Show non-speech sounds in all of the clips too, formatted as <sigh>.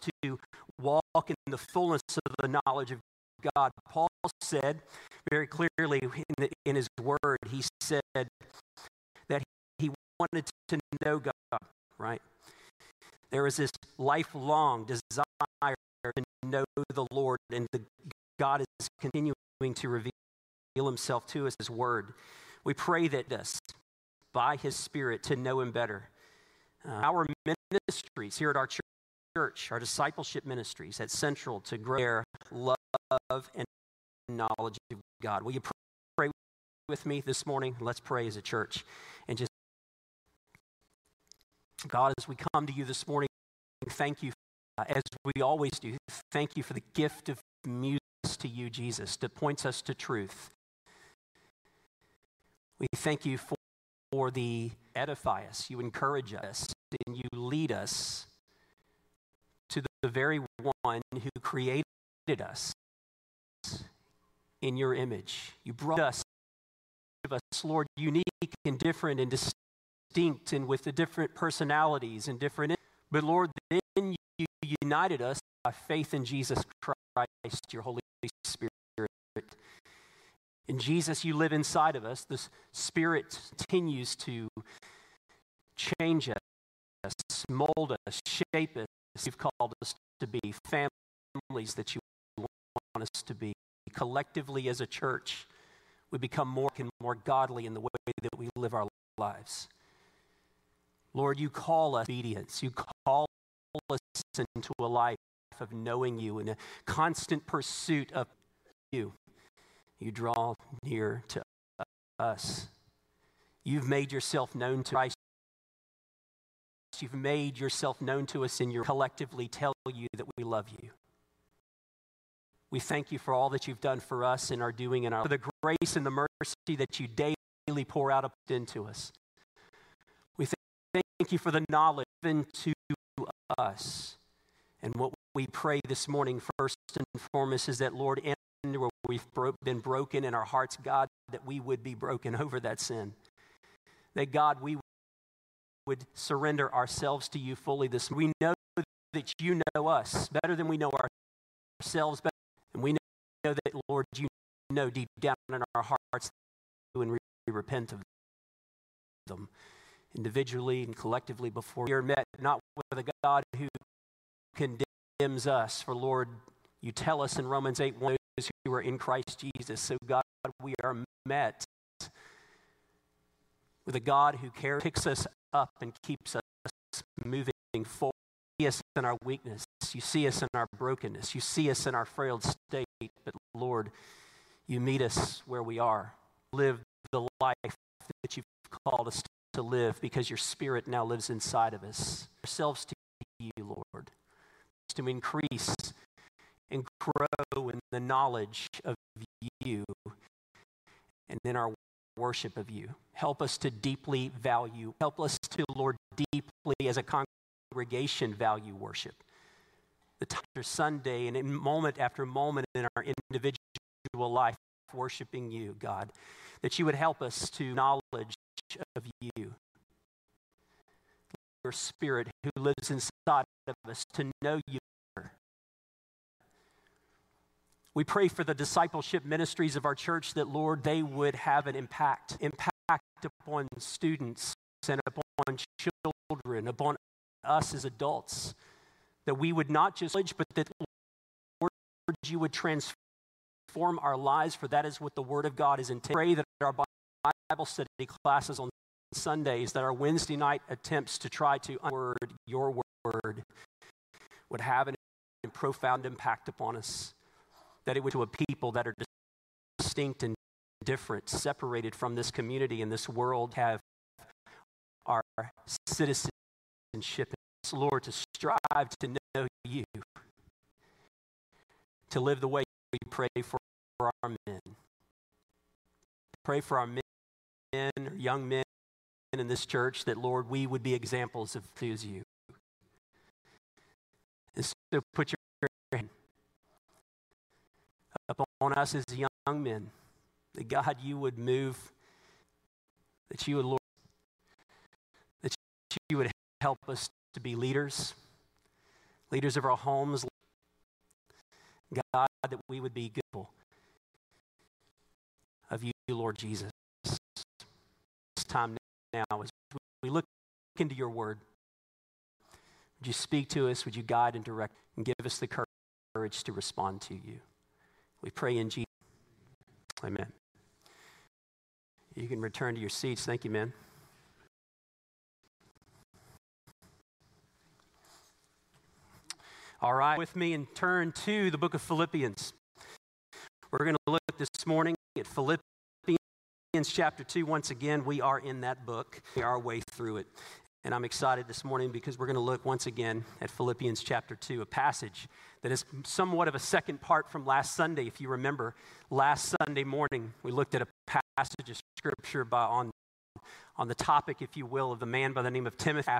to walk in the fullness of the knowledge of God. Paul said very clearly in, the, in his word, he said that he wanted to know God, right? There is this lifelong desire to know the Lord, and the, God is continuing to reveal himself to us, his word. We pray that this, by his Spirit, to know him better. Uh, our ministries here at our church, our discipleship ministries at Central to grow their love and knowledge of God. Will you pray with me this morning? Let's pray as a church and just God, as we come to you this morning, thank you, uh, as we always do, thank you for the gift of music to you, Jesus, that points us to truth. We thank you for, for the edify us, you encourage us, and you lead us the very one who created us in your image. You brought us, us, Lord, unique and different and distinct and with the different personalities and different. But Lord, then you united us by faith in Jesus Christ, your Holy Spirit. In Jesus, you live inside of us. The Spirit continues to change us, mold us, shape us. You've called us to be families that you want us to be. Collectively, as a church, we become more and more godly in the way that we live our lives. Lord, you call us obedience. You call us into a life of knowing you and a constant pursuit of you. You draw near to us. You've made yourself known to Christ. You've made yourself known to us, and you collectively tell you that we love you. We thank you for all that you've done for us and are doing in our for the grace and the mercy that you daily pour out into us. We thank you for the knowledge given to us. And what we pray this morning, first and foremost, is that, Lord, where we've bro- been broken in our hearts, God, that we would be broken over that sin. That, God, we would surrender ourselves to you fully this We know that you know us better than we know ourselves better and we know that, Lord, you know deep down in our hearts and we repent of them individually and collectively before we are met, not with a God who condemns us. For, Lord, you tell us in Romans 8 1 those who are in Christ Jesus. So, God, we are met with a God who cares, picks us up and keeps us moving forward. You see us in our weakness. You see us in our brokenness. You see us in our frail state. But Lord, you meet us where we are. Live the life that you've called us to live because your spirit now lives inside of us. Ourselves to you, Lord, to increase and grow in the knowledge of you and in our worship of you. Help us to deeply value, help us to, Lord, deeply as a congregation value worship. The time after Sunday and in moment after moment in our individual life, worshiping you, God, that you would help us to knowledge of you. Your spirit who lives inside of us to know you we pray for the discipleship ministries of our church that, Lord, they would have an impact, impact upon students and upon children, upon us as adults. That we would not just, but that, Lord, you would transform our lives, for that is what the Word of God is intended. Pray that our Bible study classes on Sundays, that our Wednesday night attempts to try to word your word would have a profound impact upon us that it would to a people that are distinct and different, separated from this community and this world, have our citizenship. Lord, to strive to know you, to live the way we pray for our men. Pray for our men, young men in this church, that, Lord, we would be examples of who's you. And so put your hand upon us as young men. That God, you would move, that you would, Lord, that you would help us to be leaders. leaders of our homes. God, that we would be good of you, Lord Jesus. It's time now as we look into your word. Would you speak to us? Would you guide and direct and give us the courage to respond to you? We pray in Jesus. Amen. You can return to your seats. Thank you, man. All right, with me and turn to the book of Philippians. We're going to look this morning at Philippians chapter 2. Once again, we are in that book, we are our way through it. And I'm excited this morning because we're going to look once again at Philippians chapter 2, a passage that is somewhat of a second part from last Sunday. If you remember, last Sunday morning, we looked at a passage of scripture by, on, on the topic, if you will, of the man by the name of Timothy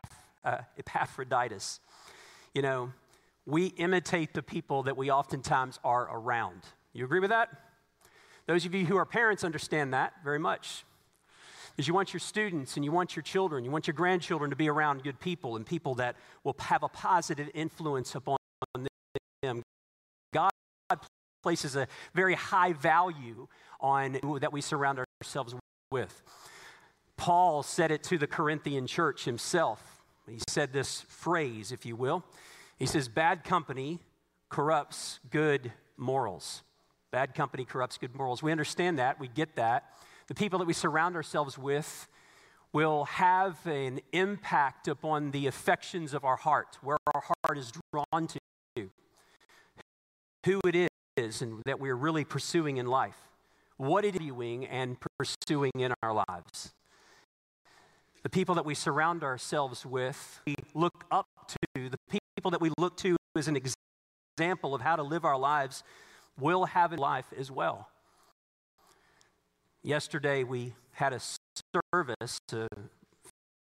uh, Epaphroditus. You know, we imitate the people that we oftentimes are around. You agree with that? Those of you who are parents understand that very much. Because you want your students and you want your children, you want your grandchildren to be around good people and people that will have a positive influence upon them. God places a very high value on that we surround ourselves with. Paul said it to the Corinthian church himself. He said this phrase, if you will. He says, Bad company corrupts good morals. Bad company corrupts good morals. We understand that, we get that. The people that we surround ourselves with will have an impact upon the affections of our heart, where our heart is drawn to, who it is, and that we're really pursuing in life, what it is doing and pursuing in our lives. The people that we surround ourselves with, we look up to, the people that we look to as an example of how to live our lives, will have a life as well. Yesterday, we had a service. Uh,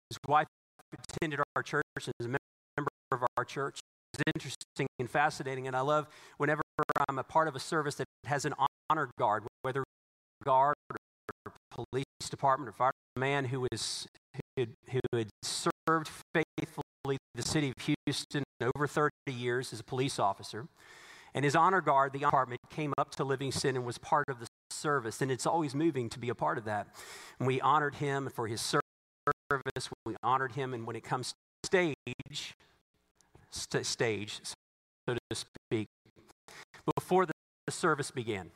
his wife attended our church and is a member of our church. It's interesting and fascinating, and I love whenever I'm a part of a service that has an honor guard, whether guard or police department or fire man who is who, who had served faithfully the city of Houston over 30 years as a police officer. And his honor guard, the department, came up to Livingston and was part of the service. And it's always moving to be a part of that. And we honored him for his service. We honored him, and when it comes to stage, st- stage, so to speak, before the service began,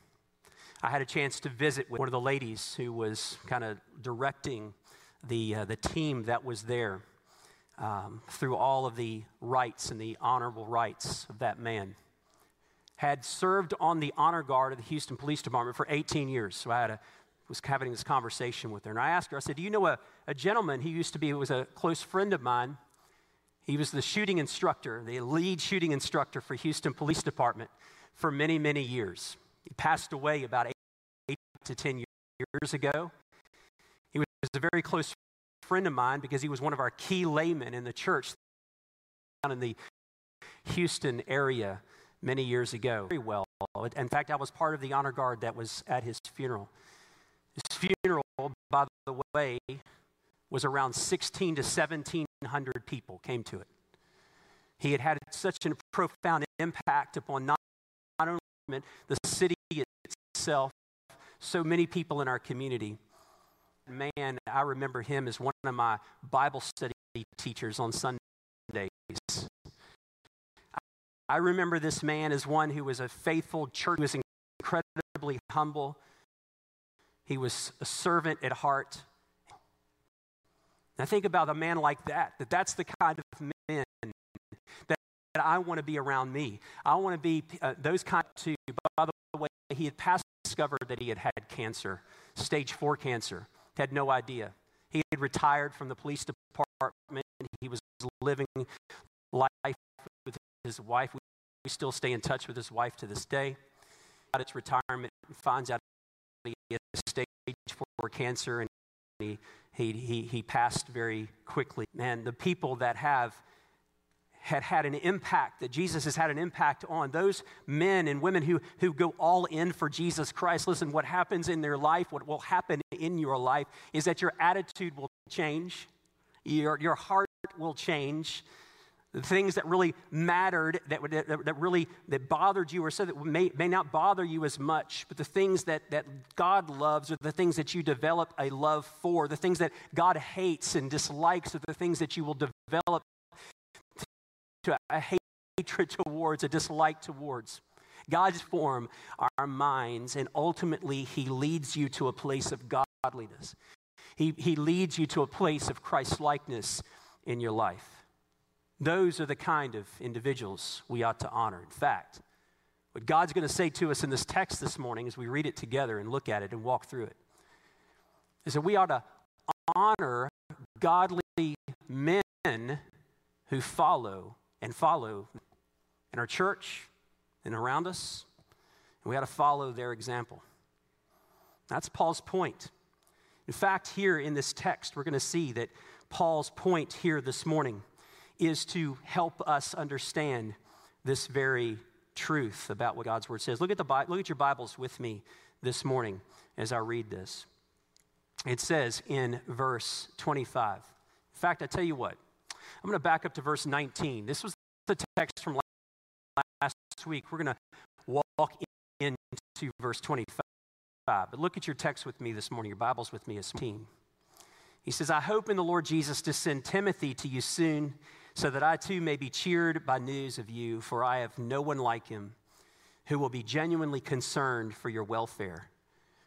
I had a chance to visit with one of the ladies who was kind of directing the, uh, the team that was there um, through all of the rites and the honorable rites of that man. Had served on the honor guard of the Houston Police Department for 18 years. So I had a, was having this conversation with her. And I asked her, I said, Do you know a, a gentleman who used to be, was a close friend of mine? He was the shooting instructor, the lead shooting instructor for Houston Police Department for many, many years. He passed away about to 10 years ago. He was a very close friend of mine because he was one of our key laymen in the church down in the Houston area many years ago. Very well. In fact, I was part of the honor guard that was at his funeral. His funeral, by the way, was around 16 to 1700 people came to it. He had had such a profound impact upon not, not only the city itself, so many people in our community man, I remember him as one of my Bible study teachers on Sundays. I remember this man as one who was a faithful church, he was incredibly humble. He was a servant at heart. I think about a man like that, that that's the kind of men that, that I want to be around me. I want to be uh, those kind too. By the way, he had passed discovered that he had had cancer, stage four cancer had no idea. He had retired from the police department. He was living life with his wife. We still stay in touch with his wife to this day. At its retirement, finds out he had stage four cancer and he, he, he, he passed very quickly. Man, the people that have had had an impact, that Jesus has had an impact on those men and women who, who go all in for Jesus Christ. Listen, what happens in their life, what will happen in your life, is that your attitude will change, your, your heart will change. the things that really mattered, that, that, that really that bothered you, or so that may, may not bother you as much, but the things that, that God loves are the things that you develop a love for. The things that God hates and dislikes are the things that you will develop to a hatred towards, a dislike towards. God's form our minds, and ultimately, He leads you to a place of godliness. He, he leads you to a place of Christ likeness in your life. Those are the kind of individuals we ought to honor. In fact, what God's going to say to us in this text this morning as we read it together and look at it and walk through it is that we ought to honor godly men who follow and follow in our church and around us, and we ought to follow their example. That's Paul's point. In fact, here in this text, we're going to see that Paul's point here this morning is to help us understand this very truth about what God's word says. Look at the look at your Bibles with me this morning as I read this. It says in verse 25. In fact, I tell you what. I'm going to back up to verse 19. This was the text from last week. We're going to walk into verse 25. But look at your text with me this morning, your Bibles with me as team. He says, I hope in the Lord Jesus to send Timothy to you soon so that I too may be cheered by news of you, for I have no one like him who will be genuinely concerned for your welfare.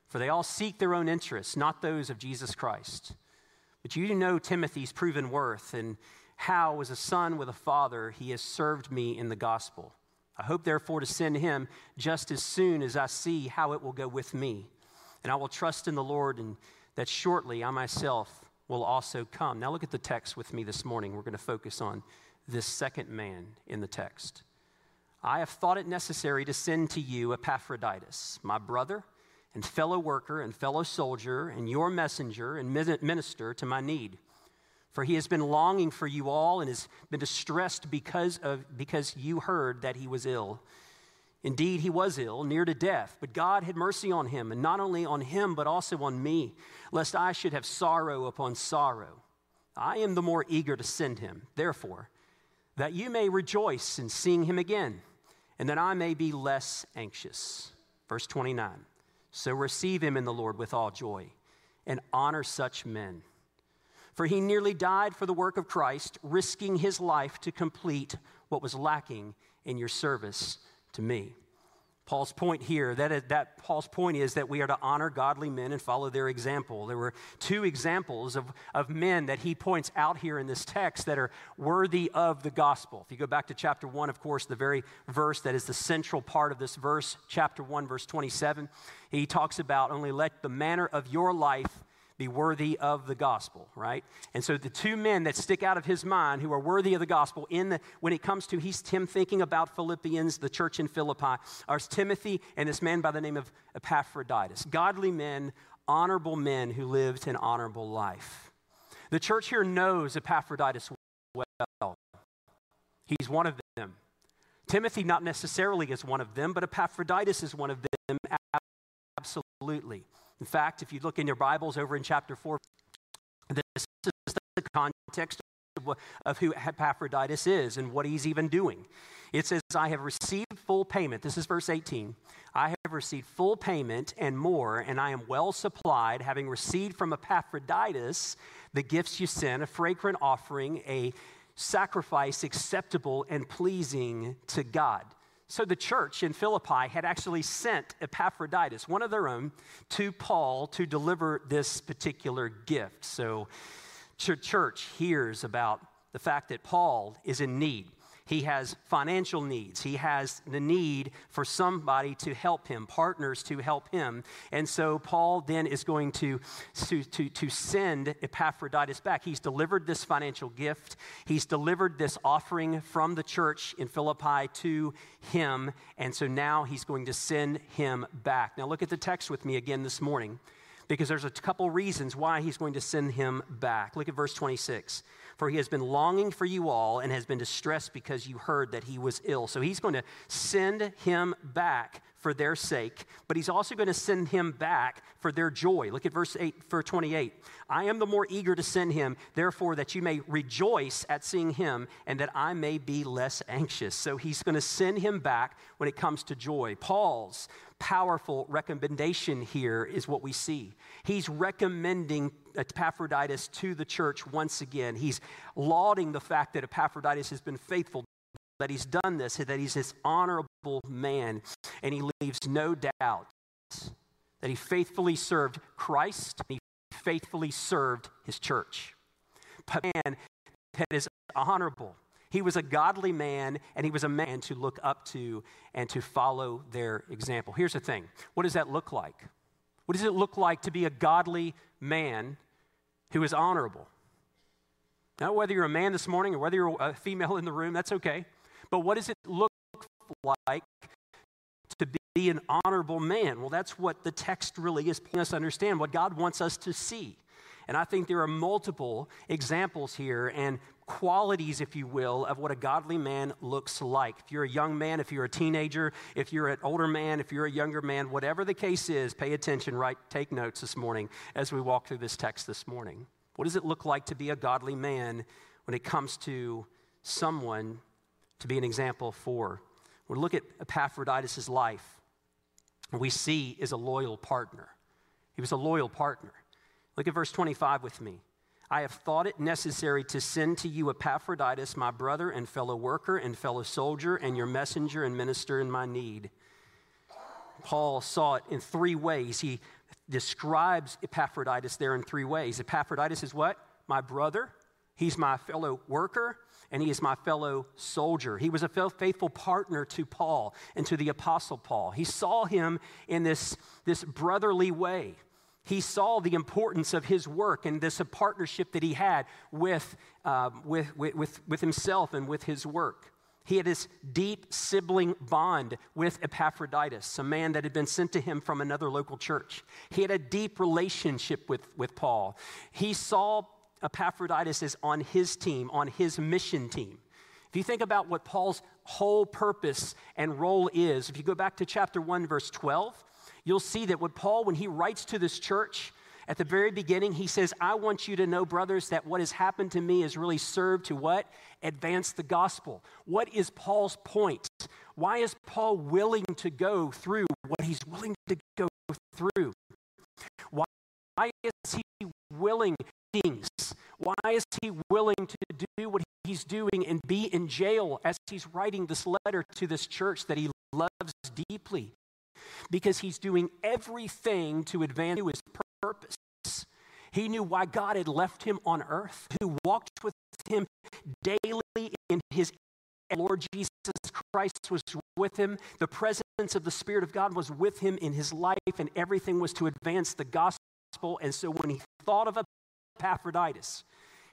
For they all seek their own interests, not those of Jesus Christ. But you know Timothy's proven worth and how, as a son with a father, he has served me in the gospel. I hope, therefore, to send him just as soon as I see how it will go with me. And I will trust in the Lord, and that shortly I myself will also come. Now, look at the text with me this morning. We're going to focus on this second man in the text. I have thought it necessary to send to you Epaphroditus, my brother and fellow worker and fellow soldier, and your messenger and minister to my need. For he has been longing for you all and has been distressed because, of, because you heard that he was ill. Indeed, he was ill, near to death, but God had mercy on him, and not only on him, but also on me, lest I should have sorrow upon sorrow. I am the more eager to send him, therefore, that you may rejoice in seeing him again, and that I may be less anxious. Verse 29 So receive him in the Lord with all joy, and honor such men. For he nearly died for the work of Christ, risking his life to complete what was lacking in your service to me. Paul's point here, that, that Paul's point is that we are to honor godly men and follow their example. There were two examples of, of men that he points out here in this text that are worthy of the gospel. If you go back to chapter 1, of course, the very verse that is the central part of this verse, chapter 1, verse 27, he talks about only let the manner of your life be worthy of the gospel, right? And so the two men that stick out of his mind who are worthy of the gospel in the when it comes to he's him thinking about Philippians, the church in Philippi, are Timothy and this man by the name of Epaphroditus. Godly men, honorable men who lived an honorable life. The church here knows Epaphroditus well. He's one of them. Timothy, not necessarily is one of them, but Epaphroditus is one of them, absolutely. In fact, if you look in your Bibles over in chapter 4, this is the context of, who Epaphroditus is and what he's even doing. It says, I have received full payment. This is verse 18. I have received full payment and more, and I am well supplied, having received from Epaphroditus the gifts you sent, a fragrant offering, a sacrifice acceptable and pleasing to God. So the church in Philippi had actually sent Epaphroditus, one of their own, to Paul to deliver this particular gift. So the church hears about the fact that Paul is in need. He has financial needs. He has the need for somebody to help him, partners to help him. And so Paul then is going to, to, to, send Epaphroditus back. He's delivered this financial gift, he's delivered this offering from the church in Philippi to him. And so now he's going to send him back. Now look at the text with me again this morning because there's a couple reasons why he's going to send him back. Look at verse 26 for he has been longing for you all and has been distressed because you heard that he was ill. So he's going to send him back for their sake, but he's also going to send him back for their joy. Look at verse 8 for 28. I am the more eager to send him, therefore that you may rejoice at seeing him and that I may be less anxious. So he's going to send him back when it comes to joy. Paul's powerful recommendation here is what we see. He's recommending Epaphroditus to the church once again. He's lauding the fact that Epaphroditus has been faithful that he's done this, that he's this honorable man, and he leaves no doubt that he faithfully served Christ, and he faithfully served his church. But man that is honorable. He was a godly man, and he was a man to look up to and to follow their example. Here's the thing what does that look like? What does it look like to be a godly man who is honorable? Now, whether you're a man this morning or whether you're a female in the room, that's okay. But what does it look like to be an honorable man? Well, that's what the text really is putting us to understand, what God wants us to see. And I think there are multiple examples here and qualities, if you will, of what a godly man looks like. If you're a young man, if you're a teenager, if you're an older man, if you're a younger man, whatever the case is, pay attention, right? Take notes this morning as we walk through this text this morning. What does it look like to be a godly man when it comes to someone to be an example for. We look at Epaphroditus' life, we see is a loyal partner. He was a loyal partner. Look at verse 25 with me. I have thought it necessary to send to you Epaphroditus, my brother and fellow worker and fellow soldier, and your messenger and minister in my need. Paul saw it in three ways. He describes Epaphroditus there in three ways. Epaphroditus is what? My brother. He's my fellow worker and he is my fellow soldier. He was a faithful partner to Paul and to the Apostle Paul. He saw him in this, this brotherly way. He saw the importance of his work and this partnership that he had with, uh, with, with, with himself and with his work. He had this deep sibling bond with Epaphroditus, a man that had been sent to him from another local church. He had a deep relationship with, with Paul. He saw Epaphroditus is on his team, on his mission team. If you think about what Paul's whole purpose and role is, if you go back to chapter 1, verse 12, you'll see that what Paul, when he writes to this church, at the very beginning, he says, I want you to know, brothers, that what has happened to me has really served to what? Advance the gospel. What is Paul's point? Why is Paul willing to go through what he's willing to go through? Why is he willing things? Why is he willing to do what he's doing and be in jail as he's writing this letter to this church that he loves deeply? Because he's doing everything to advance his purpose. He knew why God had left him on earth, who walked with him daily in his Lord Jesus Christ was with him. The presence of the Spirit of God was with him in his life, and everything was to advance the gospel. And so when he thought of a Epaphroditus.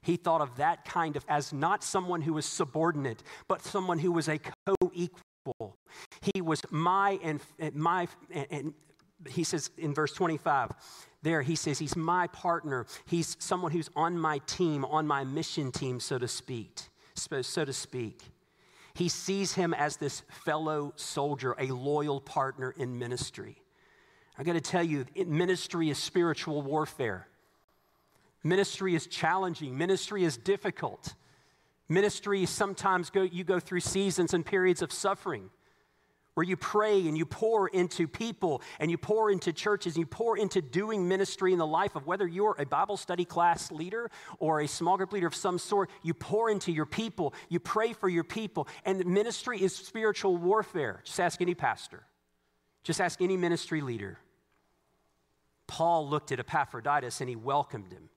He thought of that kind of as not someone who was subordinate, but someone who was a co-equal. He was my and my and he says in verse 25 there he says he's my partner he's someone who's on my team on my mission team so to speak so to speak he sees him as this fellow soldier a loyal partner in ministry i got to tell you ministry is spiritual warfare Ministry is challenging, ministry is difficult. Ministry sometimes go, you go through seasons and periods of suffering where you pray and you pour into people and you pour into churches and you pour into doing ministry in the life of whether you're a Bible study class leader or a small group leader of some sort, you pour into your people, you pray for your people. And ministry is spiritual warfare. Just ask any pastor, just ask any ministry leader. Paul looked at Epaphroditus and he welcomed him.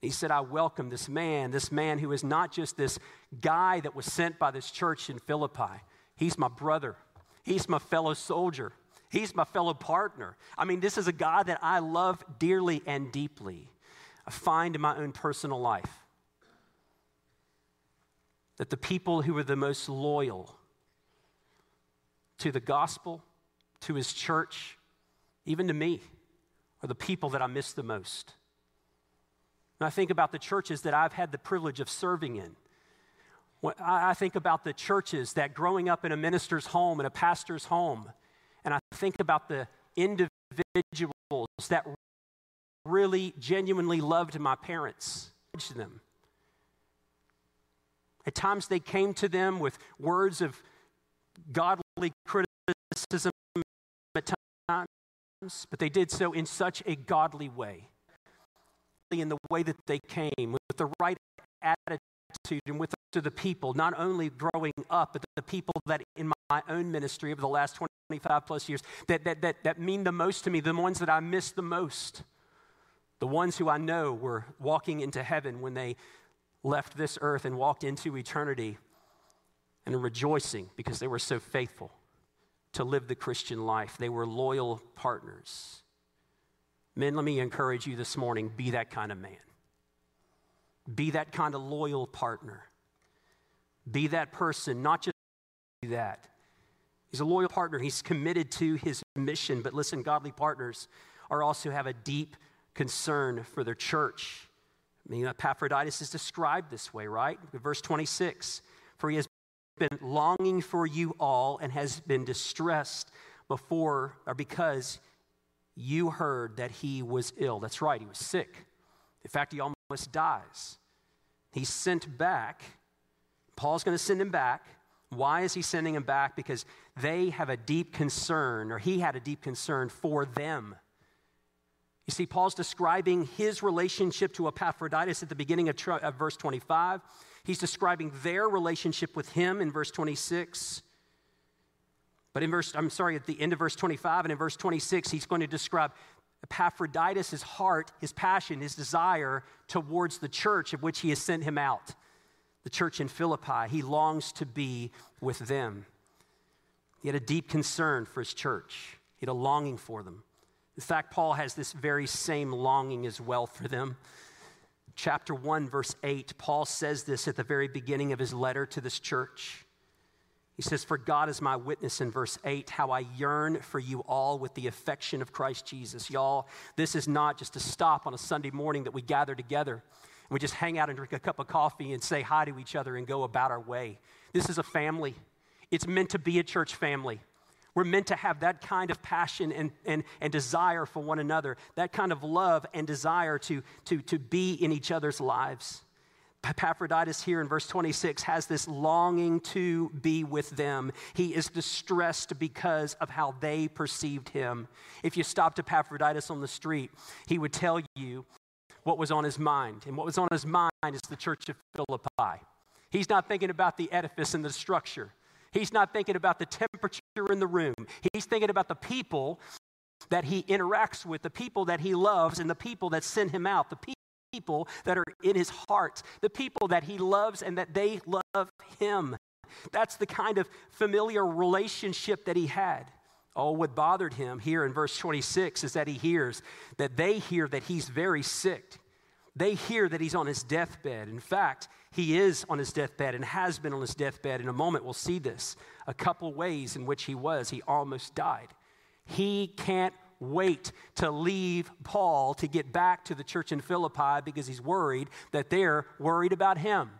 He said, I welcome this man, this man who is not just this guy that was sent by this church in Philippi. He's my brother, he's my fellow soldier, he's my fellow partner. I mean, this is a guy that I love dearly and deeply. I find in my own personal life that the people who are the most loyal to the gospel, to his church, even to me, are the people that I miss the most. And I think about the churches that I've had the privilege of serving in. I think about the churches that growing up in a minister's home, in a pastor's home, and I think about the individuals that really genuinely loved my parents, them. At times they came to them with words of godly criticism at times, but they did so in such a godly way. In the way that they came, with the right attitude and with to the people, not only growing up, but the people that in my own ministry over the last 25 plus years that, that, that, that mean the most to me, the ones that I miss the most, the ones who I know were walking into heaven when they left this earth and walked into eternity and rejoicing because they were so faithful to live the Christian life. They were loyal partners. Men, let me encourage you this morning be that kind of man. Be that kind of loyal partner. Be that person, not just that. He's a loyal partner. He's committed to his mission. But listen, godly partners are also have a deep concern for their church. I mean, Epaphroditus is described this way, right? Verse 26 For he has been longing for you all and has been distressed before or because you heard that he was ill. That's right, he was sick. In fact, he almost dies. He's sent back. Paul's going to send him back. Why is he sending him back? Because they have a deep concern, or he had a deep concern for them. You see, Paul's describing his relationship to Epaphroditus at the beginning of, tr- of verse 25. He's describing their relationship with him in verse 26. But in verse, I'm sorry, at the end of verse 25 and in verse 26, he's going to describe Epaphroditus' heart, his passion, his desire towards the church of which he has sent him out, the church in Philippi. He longs to be with them. He had a deep concern for his church, he had a longing for them. In fact, Paul has this very same longing as well for them. Chapter 1, verse 8, Paul says this at the very beginning of his letter to this church. He says, For God is my witness in verse 8, how I yearn for you all with the affection of Christ Jesus. Y'all, this is not just a stop on a Sunday morning that we gather together and we just hang out and drink a cup of coffee and say hi to each other and go about our way. This is a family. It's meant to be a church family. We're meant to have that kind of passion and, and, and desire for one another, that kind of love and desire to, to, to be in each other's lives. Epaphroditus here in verse 26 has this longing to be with them. He is distressed because of how they perceived him. If you stopped Epaphroditus on the street, he would tell you what was on his mind. And what was on his mind is the church of Philippi. He's not thinking about the edifice and the structure. He's not thinking about the temperature in the room. He's thinking about the people that he interacts with, the people that he loves, and the people that send him out, the people that are in his heart, the people that he loves and that they love him. That's the kind of familiar relationship that he had. Oh, what bothered him here in verse 26 is that he hears that they hear that he's very sick. They hear that he's on his deathbed. In fact, he is on his deathbed and has been on his deathbed. In a moment, we'll see this. A couple ways in which he was. He almost died. He can't wait to leave Paul to get back to the church in Philippi because he's worried that they're worried about him.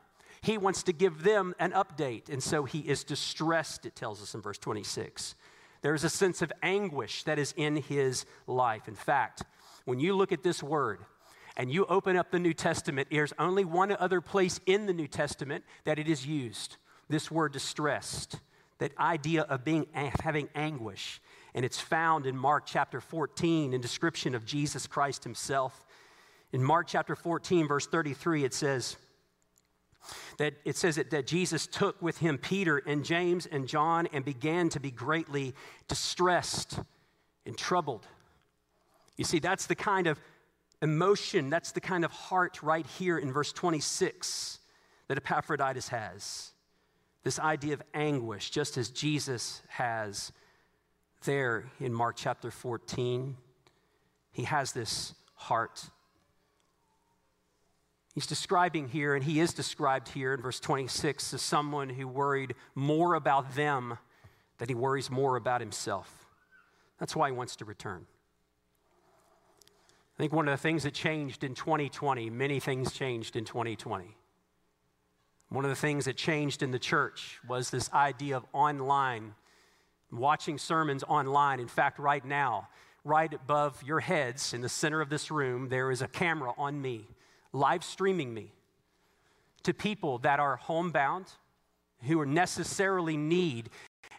He wants to give them an update, and so he is distressed, it tells us in verse 26. There's a sense of anguish that is in his life. In fact, when you look at this word, and you open up the New Testament, there's only one other place in the New Testament that it is used. This word distressed, that idea of being having anguish and it's found in Mark chapter 14 in description of Jesus Christ himself. In Mark chapter 14, verse 33, it says, that it says that, that Jesus took with him Peter and James and John and began to be greatly distressed and troubled. You see, that's the kind of emotion, that's the kind of heart right here in verse 26 that Epaphroditus has. This idea of anguish, just as Jesus has there in Mark chapter 14, he has this heart. He's describing here, and he is described here in verse 26 as someone who worried more about them than he worries more about himself. That's why he wants to return. I think one of the things that changed in 2020, many things changed in 2020. One of the things that changed in the church was this idea of online watching sermons online. In fact, right now, right above your heads in the center of this room, there is a camera on me, live streaming me to people that are homebound, who are necessarily need.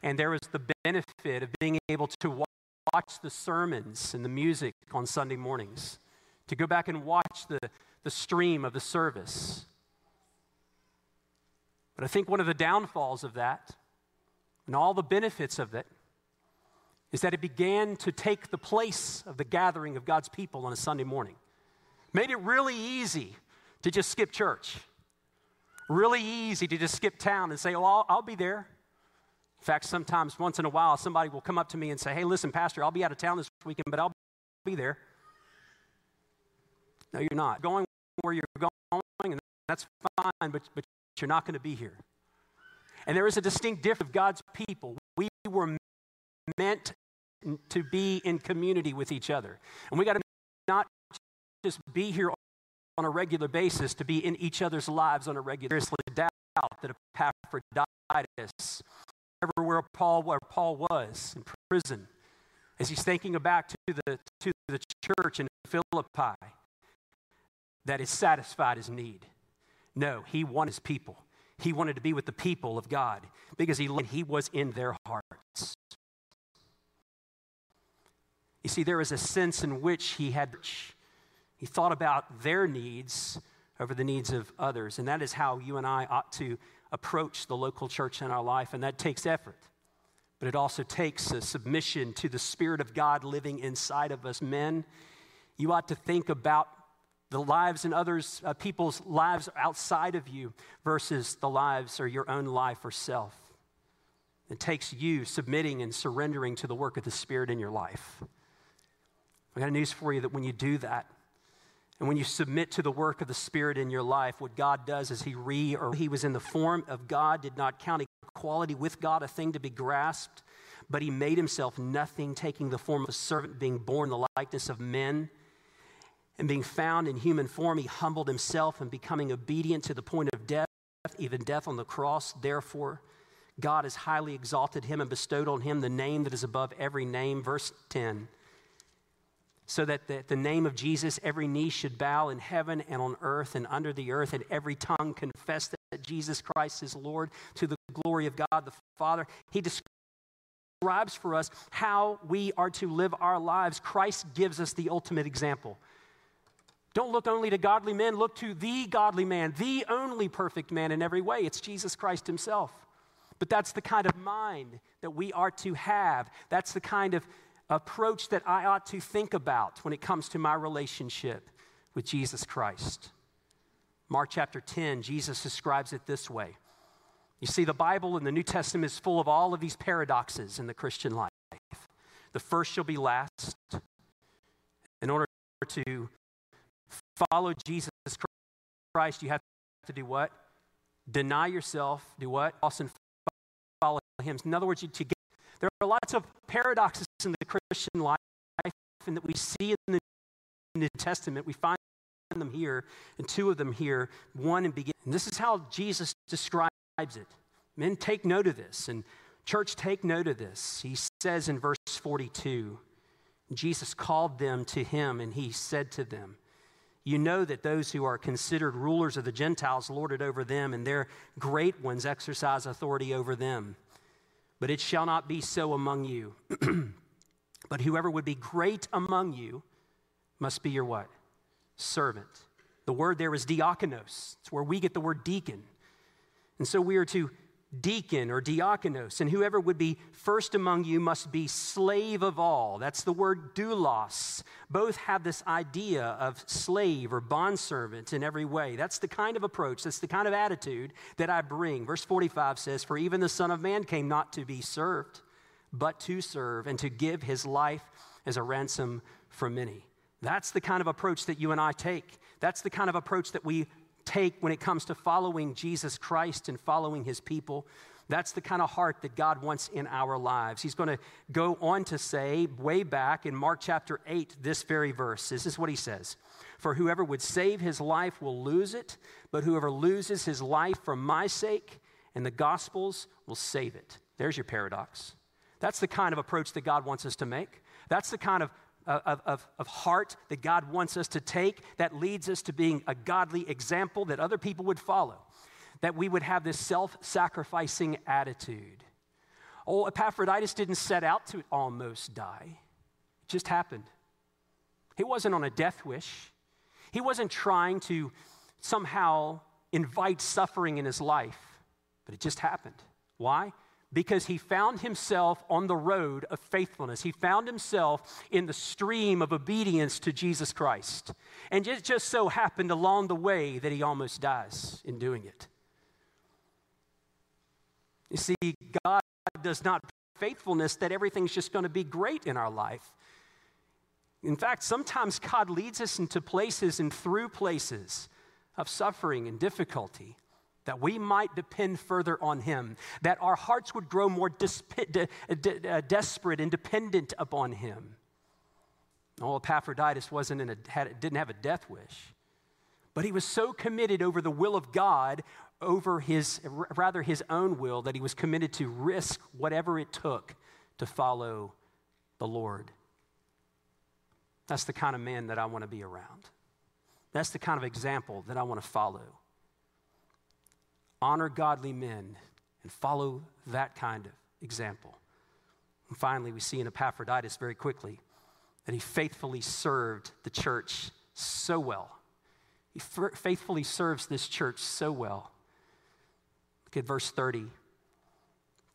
And there is the benefit of being able to watch the sermons and the music on Sunday mornings, to go back and watch the, the stream of the service. But I think one of the downfalls of that and all the benefits of it is that it began to take the place of the gathering of God's people on a Sunday morning. Made it really easy to just skip church. Really easy to just skip town and say, Oh, I'll, I'll be there. In fact, sometimes once in a while, somebody will come up to me and say, Hey, listen, Pastor, I'll be out of town this weekend, but I'll be there. No, you're not. Going where you're going, and that's fine, but, but you're not going to be here. And there is a distinct difference of God's people. We were meant to be in community with each other. And we got to not just be here on a regular basis, to be in each other's lives on a regular basis. doubt that Epaphroditus, everywhere Paul, where Paul was in prison, as he's thinking back to the, to the church in Philippi, that it satisfied his need. No, he wanted his people. He wanted to be with the people of God because he, he was in their hearts. You see, there is a sense in which he had, he thought about their needs over the needs of others. And that is how you and I ought to approach the local church in our life. And that takes effort. But it also takes a submission to the Spirit of God living inside of us. Men, you ought to think about the lives and others, uh, people's lives outside of you versus the lives or your own life or self. It takes you submitting and surrendering to the work of the Spirit in your life. I got news for you that when you do that, and when you submit to the work of the Spirit in your life, what God does is He re or He was in the form of God, did not count equality with God a thing to be grasped, but He made Himself nothing, taking the form of a servant, being born the likeness of men. And being found in human form, he humbled himself and becoming obedient to the point of death, even death on the cross. Therefore, God has highly exalted him and bestowed on him the name that is above every name. Verse 10 so that the, the name of Jesus, every knee should bow in heaven and on earth and under the earth, and every tongue confess that Jesus Christ is Lord to the glory of God the Father. He describes for us how we are to live our lives. Christ gives us the ultimate example. Don't look only to godly men, look to the godly man, the only perfect man in every way. It's Jesus Christ himself. But that's the kind of mind that we are to have. That's the kind of approach that I ought to think about when it comes to my relationship with Jesus Christ. Mark chapter 10, Jesus describes it this way. You see, the Bible and the New Testament is full of all of these paradoxes in the Christian life. The first shall be last. In order to follow Jesus Christ, you have to do what? Deny yourself, do what? Also follow him. In other words, to get, there are lots of paradoxes in the Christian life and that we see in the New Testament. We find them here, and two of them here, one in beginning. And this is how Jesus describes it. Men, take note of this, and church, take note of this. He says in verse 42 Jesus called them to him, and he said to them, you know that those who are considered rulers of the Gentiles lord it over them, and their great ones exercise authority over them. But it shall not be so among you. <clears throat> but whoever would be great among you must be your what? Servant. The word there is diakonos. It's where we get the word deacon. And so we are to deacon or diakonos, and whoever would be first among you must be slave of all. That's the word doulos. Both have this idea of slave or bondservant in every way. That's the kind of approach, that's the kind of attitude that I bring. Verse 45 says, For even the Son of Man came not to be served, but to serve and to give his life as a ransom for many. That's the kind of approach that you and I take. That's the kind of approach that we take when it comes to following Jesus Christ and following his people. That's the kind of heart that God wants in our lives. He's going to go on to say, way back in Mark chapter 8, this very verse. This is what he says For whoever would save his life will lose it, but whoever loses his life for my sake and the gospel's will save it. There's your paradox. That's the kind of approach that God wants us to make. That's the kind of, of, of, of heart that God wants us to take that leads us to being a godly example that other people would follow. That we would have this self sacrificing attitude. Oh, Epaphroditus didn't set out to almost die, it just happened. He wasn't on a death wish, he wasn't trying to somehow invite suffering in his life, but it just happened. Why? Because he found himself on the road of faithfulness. He found himself in the stream of obedience to Jesus Christ. And it just so happened along the way that he almost dies in doing it. You see, God does not faithfulness that everything's just going to be great in our life. In fact, sometimes God leads us into places and through places of suffering and difficulty that we might depend further on Him, that our hearts would grow more de- de- uh, desperate and dependent upon Him. Oh, Epaphroditus wasn't in a, had, didn't have a death wish, but he was so committed over the will of God, over his, rather his own will, that he was committed to risk whatever it took to follow the Lord. That's the kind of man that I want to be around. That's the kind of example that I want to follow honor godly men and follow that kind of example. And finally, we see in Epaphroditus very quickly that he faithfully served the church so well. He f- faithfully serves this church so well. Look at verse 30.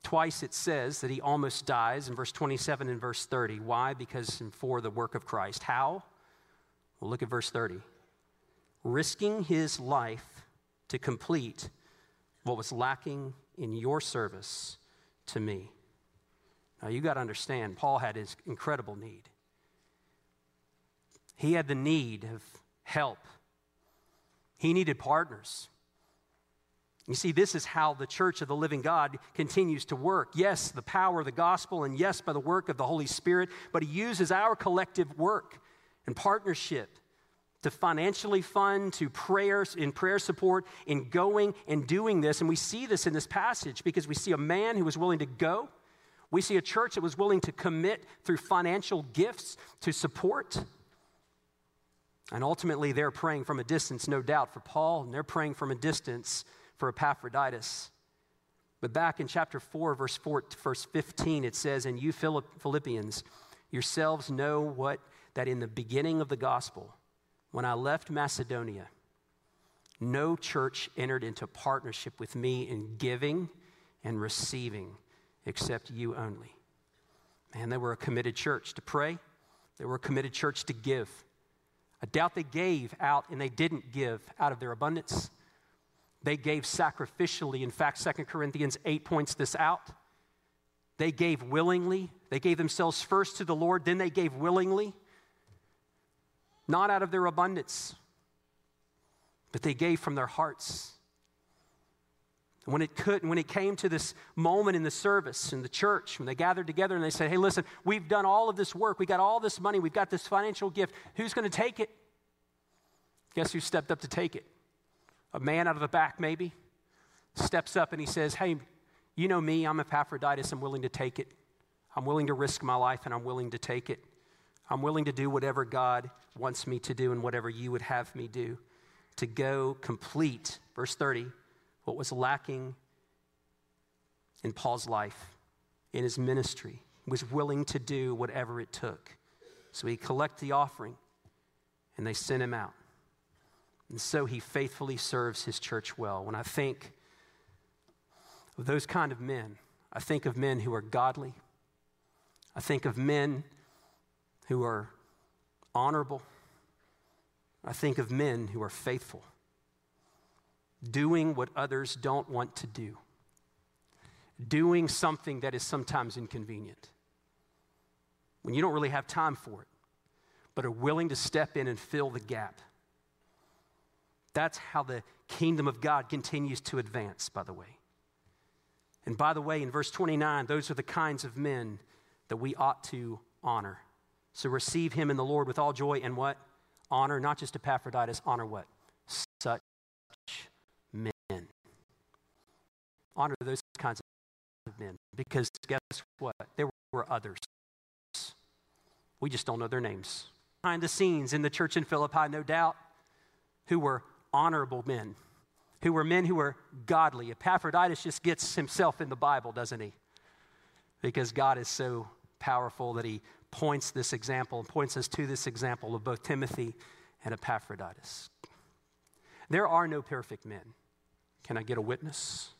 Twice it says that he almost dies in verse 27 and verse 30. Why? Because for the work of Christ. How? Well, look at verse 30. Risking his life to complete what was lacking in your service to me. Now, you got to understand, Paul had his incredible need. He had the need of help, he needed partners. You see, this is how the church of the living God continues to work. Yes, the power of the gospel, and yes, by the work of the Holy Spirit, but He uses our collective work and partnership to financially fund, to prayers, in prayer support, in going and doing this. And we see this in this passage because we see a man who was willing to go. We see a church that was willing to commit through financial gifts to support. And ultimately, they're praying from a distance, no doubt, for Paul, and they're praying from a distance for Epaphroditus. But back in chapter 4, verse, 4, verse 15, it says, And you Philippians yourselves know what, that in the beginning of the gospel, when I left Macedonia, no church entered into partnership with me in giving and receiving except you only. Man, they were a committed church to pray, they were a committed church to give. I doubt they gave out and they didn't give out of their abundance. They gave sacrificially. In fact, Second Corinthians 8 points this out. They gave willingly. They gave themselves first to the Lord, then they gave willingly not out of their abundance, but they gave from their hearts. when it could, when it came to this moment in the service in the church, when they gathered together and they said, "Hey, listen, we've done all of this work, we got all this money, we've got this financial gift. Who's going to take it?" Guess who stepped up to take it? A man out of the back, maybe, steps up and he says, "Hey, you know me. I'm Epaphroditus. I'm willing to take it. I'm willing to risk my life, and I'm willing to take it." I'm willing to do whatever God wants me to do and whatever you would have me do to go complete, verse 30, what was lacking in Paul's life, in his ministry. He was willing to do whatever it took. So he collect the offering and they sent him out. And so he faithfully serves his church well. When I think of those kind of men, I think of men who are godly. I think of men who are honorable. I think of men who are faithful, doing what others don't want to do, doing something that is sometimes inconvenient when you don't really have time for it, but are willing to step in and fill the gap. That's how the kingdom of God continues to advance, by the way. And by the way, in verse 29, those are the kinds of men that we ought to honor. So receive him in the Lord with all joy and what? Honor, not just Epaphroditus, honor what? Such men. Honor those kinds of men. Because guess what? There were others. We just don't know their names. Behind the scenes in the church in Philippi, no doubt, who were honorable men, who were men who were godly. Epaphroditus just gets himself in the Bible, doesn't he? Because God is so powerful that he points this example and points us to this example of both Timothy and Epaphroditus. There are no perfect men. Can I get a witness?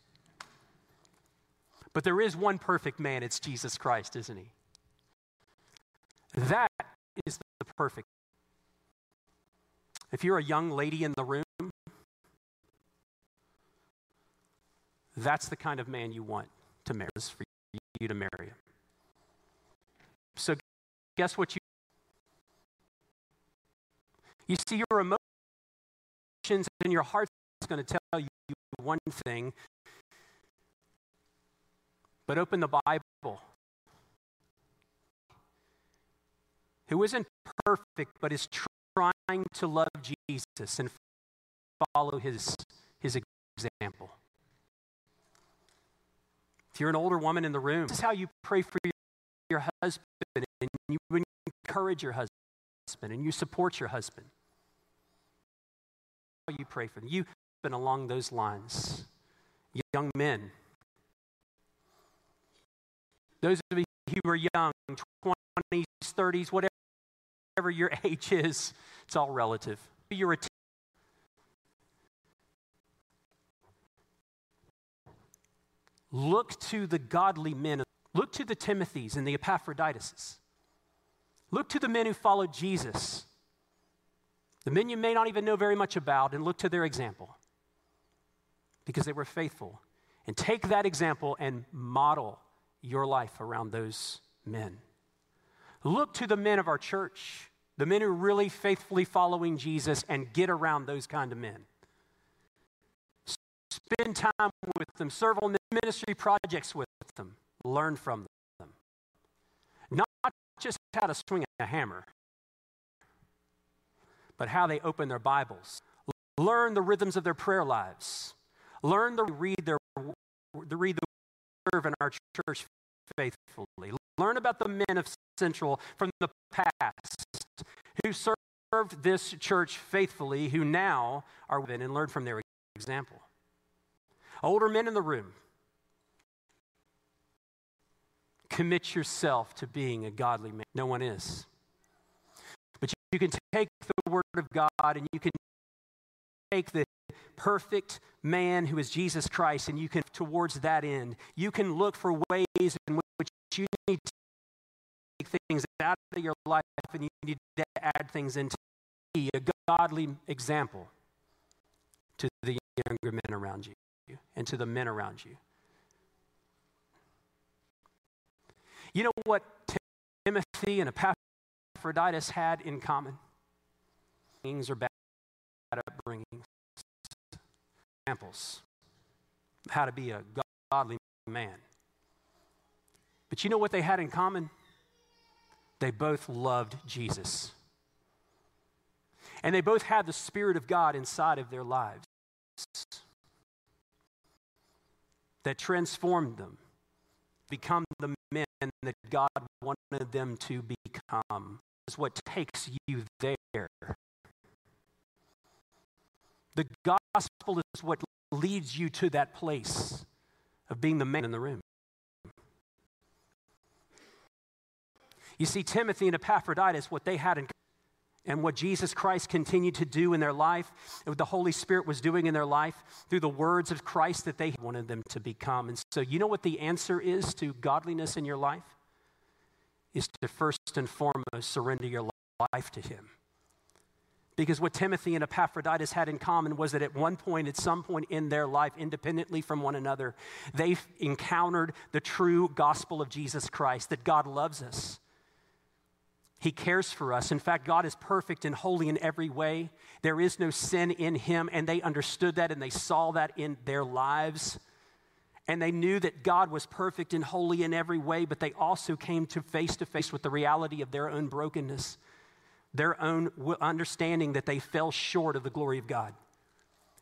But there is one perfect man, it's Jesus Christ, isn't he? That is the perfect. If you're a young lady in the room, that's the kind of man you want to marry, for you to marry him. So, guess what you you see your emotions and your heart's going to tell you one thing, but open the Bible. Who isn't perfect, but is trying to love Jesus and follow his, his example. If you're an older woman in the room, this is how you pray for your, husband and you encourage your husband and you support your husband. You pray for them. You've been along those lines. Young men, those of you who are young, 20s, 30s, whatever your <laughs> age is, it's all relative. You're a Look to the godly men. Look to the Timothys and the Epaphroditus. Look to the men who followed Jesus. The men you may not even know very much about, and look to their example because they were faithful. And take that example and model your life around those men. Look to the men of our church, the men who are really faithfully following Jesus, and get around those kind of men. Spend time with them, serve on ministry projects with them, learn from them. Not just how to swing a hammer, but how they open their Bibles. Learn the rhythms of their prayer lives. Learn to read their read the serve in our church faithfully. Learn about the men of Central from the past who served this church faithfully, who now are within, and learn from their example. Older men in the room, commit yourself to being a godly man. No one is. But you can take the Word of God and you can take the perfect man who is Jesus Christ and you can, towards that end, you can look for ways in which you need to take things out of your life and you need to add things into be a godly example to the younger men around you and to the men around you. You know what Timothy and Epaphroditus had in common? Things are bad upbringing. Examples how to be a godly man. But you know what they had in common? They both loved Jesus. And they both had the Spirit of God inside of their lives that transformed them, become the men that God wanted them to become. Is what takes you there. The gospel is what leads you to that place of being the man in the room. You see, Timothy and Epaphroditus, what they had in and what Jesus Christ continued to do in their life, and what the Holy Spirit was doing in their life through the words of Christ that they wanted them to become. And so, you know what the answer is to godliness in your life? Is to first and foremost surrender your life to Him. Because what Timothy and Epaphroditus had in common was that at one point, at some point in their life, independently from one another, they encountered the true gospel of Jesus Christ that God loves us he cares for us. In fact, God is perfect and holy in every way. There is no sin in Him, and they understood that and they saw that in their lives. And they knew that God was perfect and holy in every way, but they also came to face to face with the reality of their own brokenness, their own understanding that they fell short of the glory of God.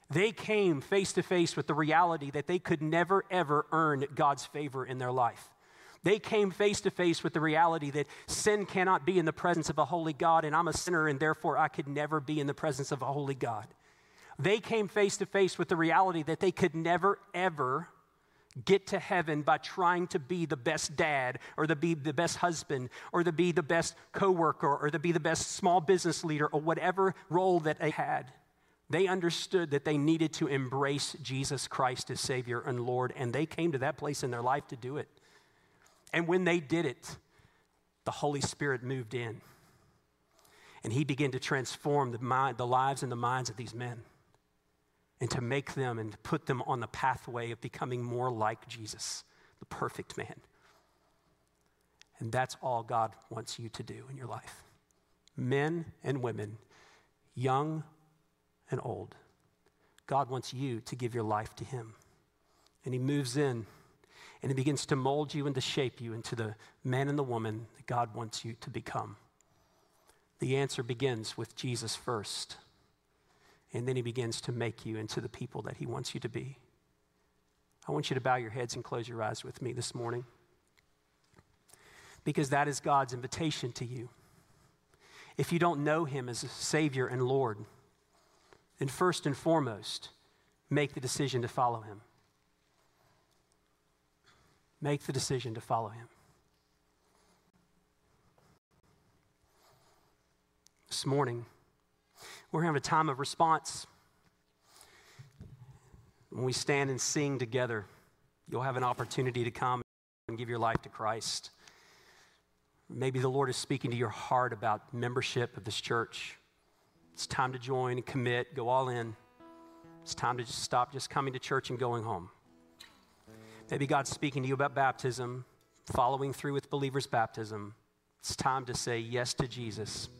They came face to face with the reality that they could never, ever earn God's favor in their life. They came face to face with the reality that sin cannot be in the presence of a holy God, and I'm a sinner, and therefore I could never be in the presence of a holy God. They came face to face with the reality that they could never, ever get to heaven by trying to be the best dad or to be the best husband or to be the best coworker or to be the best small business leader or whatever role that they had. They understood that they needed to embrace Jesus Christ as Savior and Lord, and they came to that place in their life to do it. And when they did it, the Holy Spirit moved in. And He began to transform the, mind, the lives and the minds of these men and to make them and to put them on the pathway of becoming more like Jesus, the perfect man. And that's all God wants you to do in your life. Men and women, young and old. God wants you to give your life to Him. And He moves in and He begins to mold you and to shape you into the man and the woman that God wants you to become. The answer begins with Jesus first. And then he begins to make you into the people that he wants you to be. I want you to bow your heads and close your eyes with me this morning. Because that is God's invitation to you. If you don't know him as a Savior and Lord, then first and foremost, make the decision to follow him. Make the decision to follow him. This morning, we're have a time of response. When we stand and sing together, you'll have an opportunity to come and give your life to Christ. Maybe the Lord is speaking to your heart about membership of this church. It's time to join and commit, go all in. It's time to just stop just coming to church and going home. Maybe God's speaking to you about baptism, following through with believers' baptism. It's time to say yes to Jesus.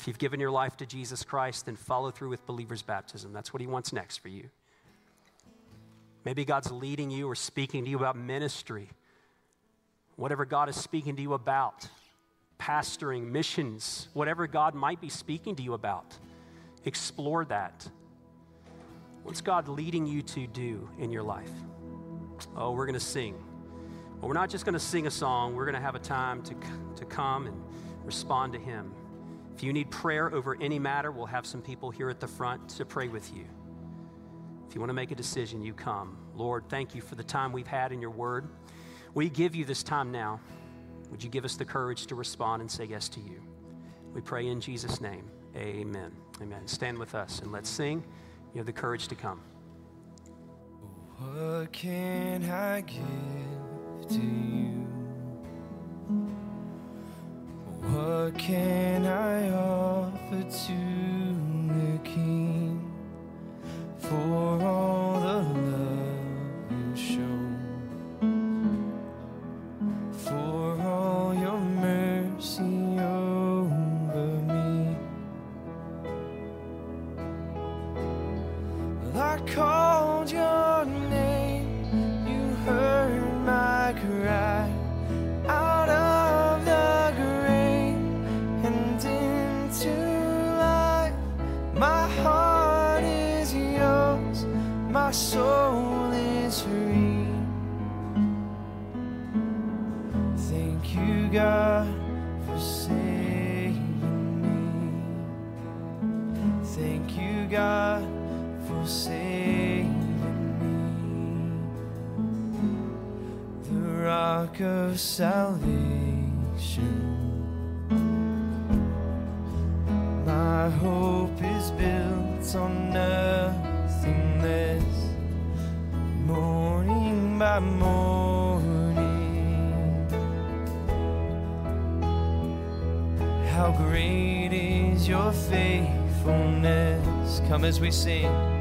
If you've given your life to Jesus Christ, then follow through with believer's baptism. That's what He wants next for you. Maybe God's leading you or speaking to you about ministry. Whatever God is speaking to you about, pastoring, missions, whatever God might be speaking to you about, explore that. What's God leading you to do in your life? Oh, we're going to sing. But we're not just going to sing a song, we're going to have a time to, to come and respond to Him. If you need prayer over any matter, we'll have some people here at the front to pray with you. If you want to make a decision, you come. Lord, thank you for the time we've had in your word. We give you this time now. Would you give us the courage to respond and say yes to you? We pray in Jesus' name. Amen. Amen. Stand with us and let's sing. You have the courage to come. What can I give to you? What can I offer to the King for all the love salvation. My hope is built on nothing less. Morning by morning. How great is your faithfulness? Come as we sing.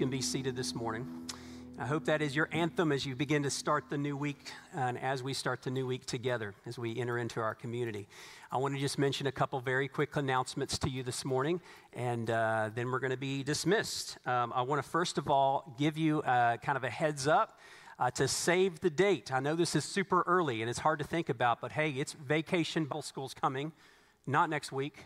Can be seated this morning. I hope that is your anthem as you begin to start the new week and as we start the new week together as we enter into our community. I want to just mention a couple very quick announcements to you this morning, and uh, then we're going to be dismissed. Um, I want to first of all give you uh, kind of a heads up. Uh, to save the date. I know this is super early and it's hard to think about, but hey, it's vacation Bible school's coming, not next week,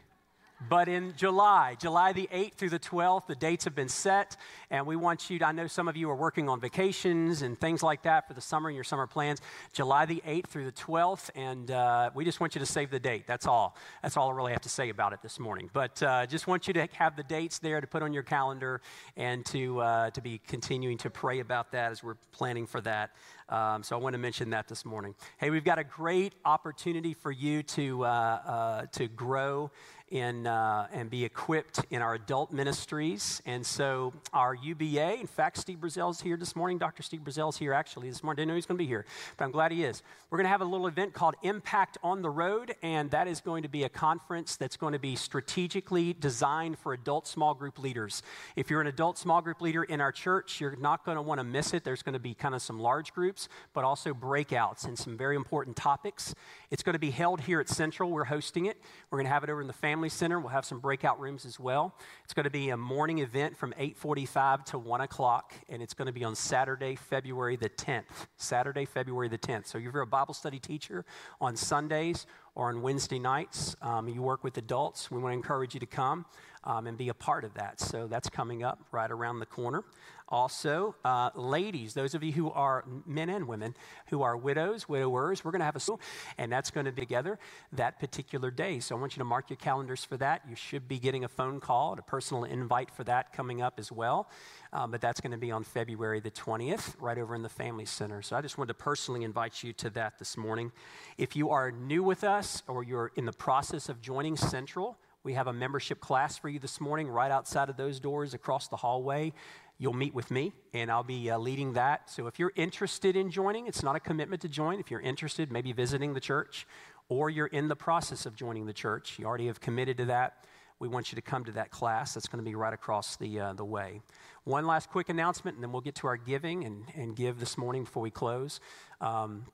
but in July, July the 8th through the 12th, the dates have been set, and we want you to, I know some of you are working on vacations and things like that for the summer and your summer plans. July the 8th through the 12th, and uh, we just want you to save the date. That's all. That's all I really have to say about it this morning. But uh, just want you to have the dates there to put on your calendar and to, uh, to be continuing to pray about that as we're planning for that. Um, so I want to mention that this morning. Hey, we've got a great opportunity for you to, uh, uh, to grow in, uh, and be equipped in our adult ministries. And so, our UBA, in fact, Steve Brazel's here this morning. Dr. Steve Brazel's here actually this morning. Didn't know he was going to be here, but I'm glad he is. We're going to have a little event called Impact on the Road, and that is going to be a conference that's going to be strategically designed for adult small group leaders. If you're an adult small group leader in our church, you're not going to want to miss it. There's going to be kind of some large groups, but also breakouts and some very important topics. It's going to be held here at Central. We're hosting it. We're going to have it over in the Family Center. We'll have some breakout rooms as well. It's going to be a morning event from 8:45 to 1 o'clock, and it's going to be on Saturday, February the 10th. Saturday, February the 10th. So if you're a Bible study teacher on Sundays or on Wednesday nights, um, you work with adults. We want to encourage you to come um, and be a part of that. So that's coming up right around the corner. Also, uh, ladies, those of you who are men and women who are widows, widowers, we're going to have a school, and that's going to be together that particular day. So I want you to mark your calendars for that. You should be getting a phone call, and a personal invite for that coming up as well. Um, but that's going to be on February the 20th, right over in the Family Center. So I just wanted to personally invite you to that this morning. If you are new with us or you're in the process of joining Central, we have a membership class for you this morning right outside of those doors across the hallway. You'll meet with me, and I'll be uh, leading that. So if you're interested in joining, it's not a commitment to join. If you're interested, maybe visiting the church, or you're in the process of joining the church, you already have committed to that. We want you to come to that class. That's going to be right across the, uh, the way. One last quick announcement, and then we'll get to our giving and, and give this morning before we close. Um,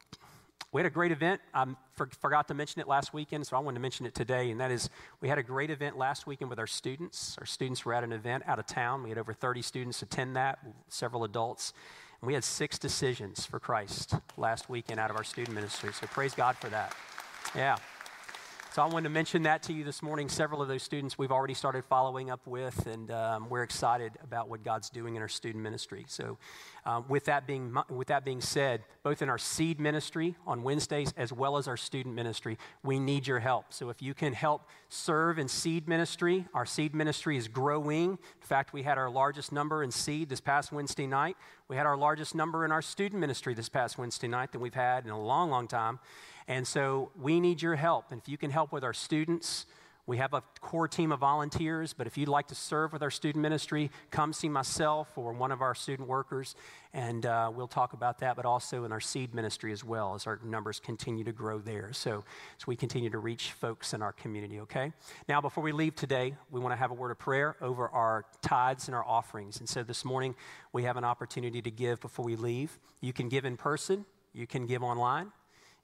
we had a great event. I for, forgot to mention it last weekend, so I wanted to mention it today. And that is, we had a great event last weekend with our students. Our students were at an event out of town. We had over 30 students attend that, several adults. And we had six decisions for Christ last weekend out of our student ministry. So praise God for that. Yeah. So I wanted to mention that to you this morning. Several of those students we've already started following up with, and um, we're excited about what God's doing in our student ministry. So, uh, with that being with that being said, both in our seed ministry on Wednesdays as well as our student ministry, we need your help. So, if you can help serve in seed ministry, our seed ministry is growing. In fact, we had our largest number in seed this past Wednesday night. We had our largest number in our student ministry this past Wednesday night than we've had in a long, long time. And so we need your help. And if you can help with our students, we have a core team of volunteers, but if you'd like to serve with our student ministry, come see myself or one of our student workers, and uh, we'll talk about that, but also in our seed ministry as well as our numbers continue to grow there. So, so we continue to reach folks in our community, okay? Now, before we leave today, we want to have a word of prayer over our tithes and our offerings. And so this morning, we have an opportunity to give before we leave. You can give in person, you can give online.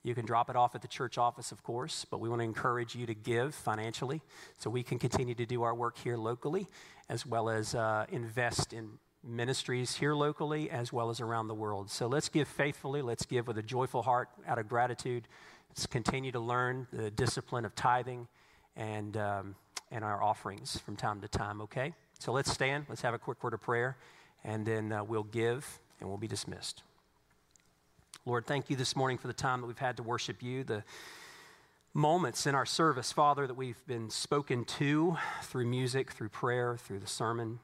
You can drop it off at the church office, of course, but we want to encourage you to give financially so we can continue to do our work here locally as well as uh, invest in ministries here locally as well as around the world. So let's give faithfully, let's give with a joyful heart out of gratitude. Let's continue to learn the discipline of tithing and, um, and our offerings from time to time, okay? So let's stand, let's have a quick word of prayer, and then uh, we'll give and we'll be dismissed. Lord, thank you this morning for the time that we've had to worship you, the moments in our service, Father, that we've been spoken to through music, through prayer, through the sermon,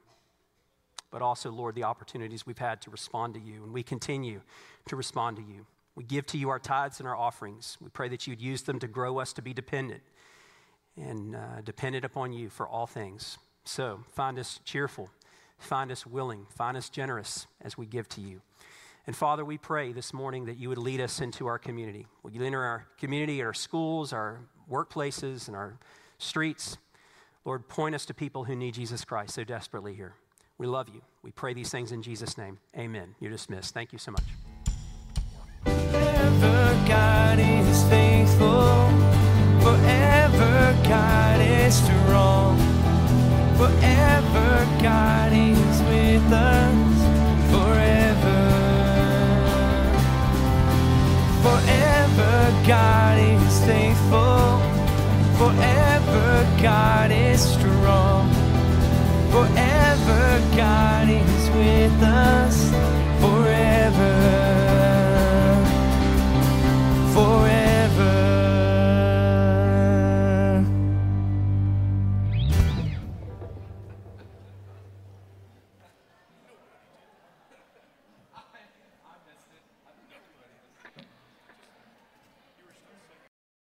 but also, Lord, the opportunities we've had to respond to you. And we continue to respond to you. We give to you our tithes and our offerings. We pray that you'd use them to grow us to be dependent and uh, dependent upon you for all things. So find us cheerful, find us willing, find us generous as we give to you. And Father, we pray this morning that you would lead us into our community. Would you enter our community, our schools, our workplaces, and our streets? Lord, point us to people who need Jesus Christ so desperately here. We love you. We pray these things in Jesus' name. Amen. You're dismissed. Thank you so much. Forever God is faithful. Forever God is strong. Forever God is with us. God is faithful, forever God is strong, forever God is with us, forever, forever.